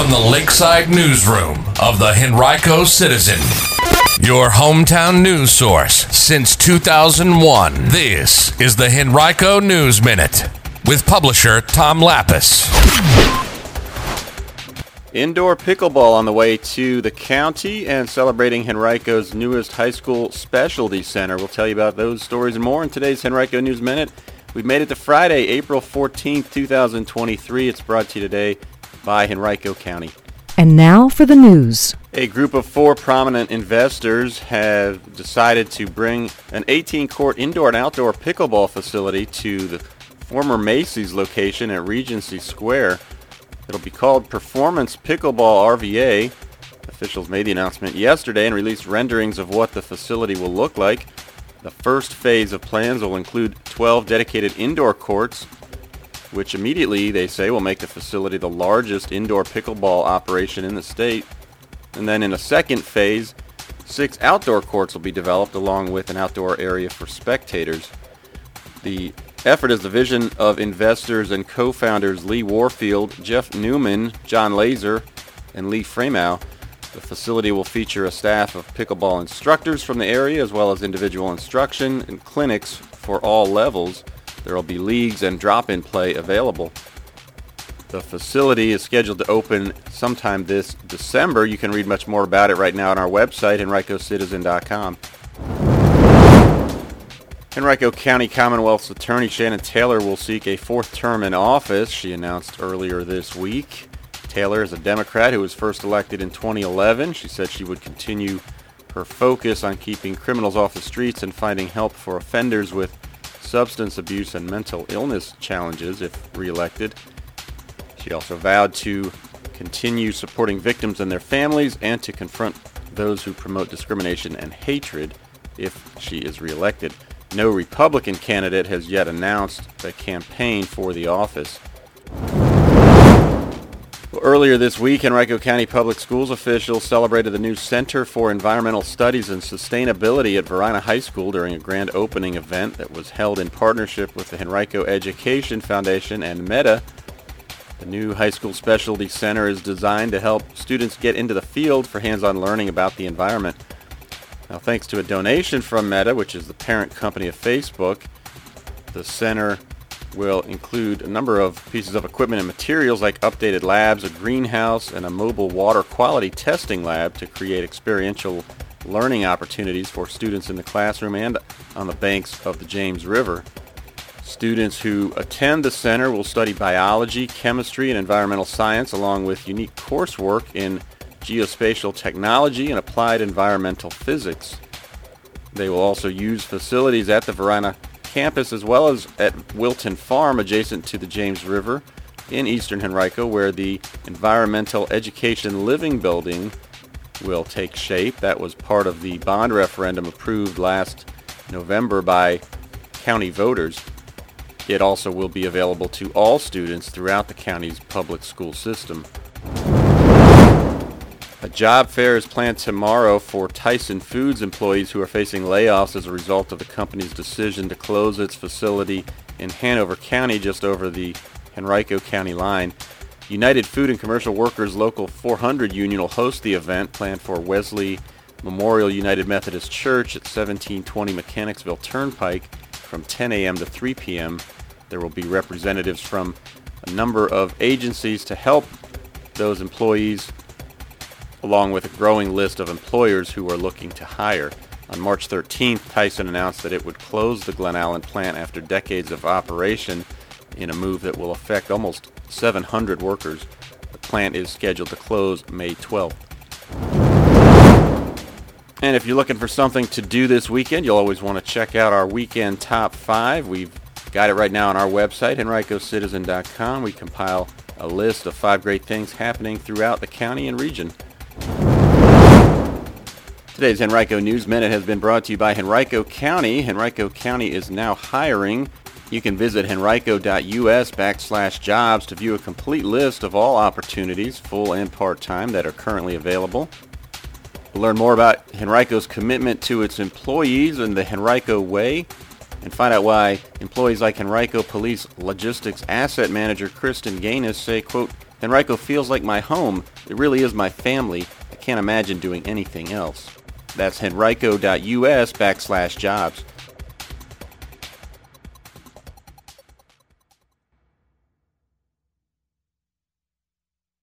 from the Lakeside Newsroom of the Henrico Citizen, your hometown news source since 2001. This is the Henrico News Minute with publisher Tom Lappas. Indoor pickleball on the way to the county and celebrating Henrico's newest high school specialty center. We'll tell you about those stories and more in today's Henrico News Minute. We've made it to Friday, April 14th, 2023. It's brought to you today by Henrico County. And now for the news. A group of four prominent investors have decided to bring an 18-court indoor and outdoor pickleball facility to the former Macy's location at Regency Square. It'll be called Performance Pickleball RVA. Officials made the announcement yesterday and released renderings of what the facility will look like. The first phase of plans will include 12 dedicated indoor courts, which immediately, they say, will make the facility the largest indoor pickleball operation in the state. And then in a second phase, six outdoor courts will be developed along with an outdoor area for spectators. The effort is the vision of investors and co-founders Lee Warfield, Jeff Newman, John Laser, and Lee Framow. The facility will feature a staff of pickleball instructors from the area as well as individual instruction and clinics for all levels. There will be leagues and drop-in play available. The facility is scheduled to open sometime this December. You can read much more about it right now on our website, henricocitizen.com. Henrico County Commonwealth's Attorney Shannon Taylor will seek a fourth term in office, she announced earlier this week. Taylor is a Democrat who was first elected in 2011. She said she would continue her focus on keeping criminals off the streets and finding help for offenders with substance abuse and mental illness challenges if reelected. She also vowed to continue supporting victims and their families and to confront those who promote discrimination and hatred if she is reelected. No Republican candidate has yet announced a campaign for the office. Earlier this week, Henrico County Public Schools officials celebrated the new Center for Environmental Studies and Sustainability at Varina High School during a grand opening event that was held in partnership with the Henrico Education Foundation and Meta. The new high school specialty center is designed to help students get into the field for hands-on learning about the environment. Now, thanks to a donation from Meta, which is the parent company of Facebook, the center will include a number of pieces of equipment and materials like updated labs, a greenhouse, and a mobile water quality testing lab to create experiential learning opportunities for students in the classroom and on the banks of the James River. Students who attend the center will study biology, chemistry, and environmental science along with unique coursework in geospatial technology and applied environmental physics. They will also use facilities at the Varina campus as well as at Wilton Farm adjacent to the James River in eastern Henrico where the Environmental Education Living Building will take shape. That was part of the bond referendum approved last November by county voters. It also will be available to all students throughout the county's public school system. A job fair is planned tomorrow for Tyson Foods employees who are facing layoffs as a result of the company's decision to close its facility in Hanover County just over the Henrico County line. United Food and Commercial Workers Local 400 Union will host the event planned for Wesley Memorial United Methodist Church at 1720 Mechanicsville Turnpike from 10 a.m. to 3 p.m. There will be representatives from a number of agencies to help those employees along with a growing list of employers who are looking to hire. On March 13th, Tyson announced that it would close the Glen Allen plant after decades of operation in a move that will affect almost 700 workers. The plant is scheduled to close May 12th. And if you're looking for something to do this weekend, you'll always want to check out our weekend top five. We've got it right now on our website, henricocitizen.com. We compile a list of five great things happening throughout the county and region. Today's Henrico News Minute has been brought to you by Henrico County. Henrico County is now hiring. You can visit henrico.us backslash jobs to view a complete list of all opportunities, full and part-time, that are currently available. Learn more about Henrico's commitment to its employees and the Henrico Way, and find out why employees like Henrico Police Logistics Asset Manager Kristen Gaines say, quote, Henrico feels like my home. It really is my family. I can't imagine doing anything else. That's henrico.us backslash jobs.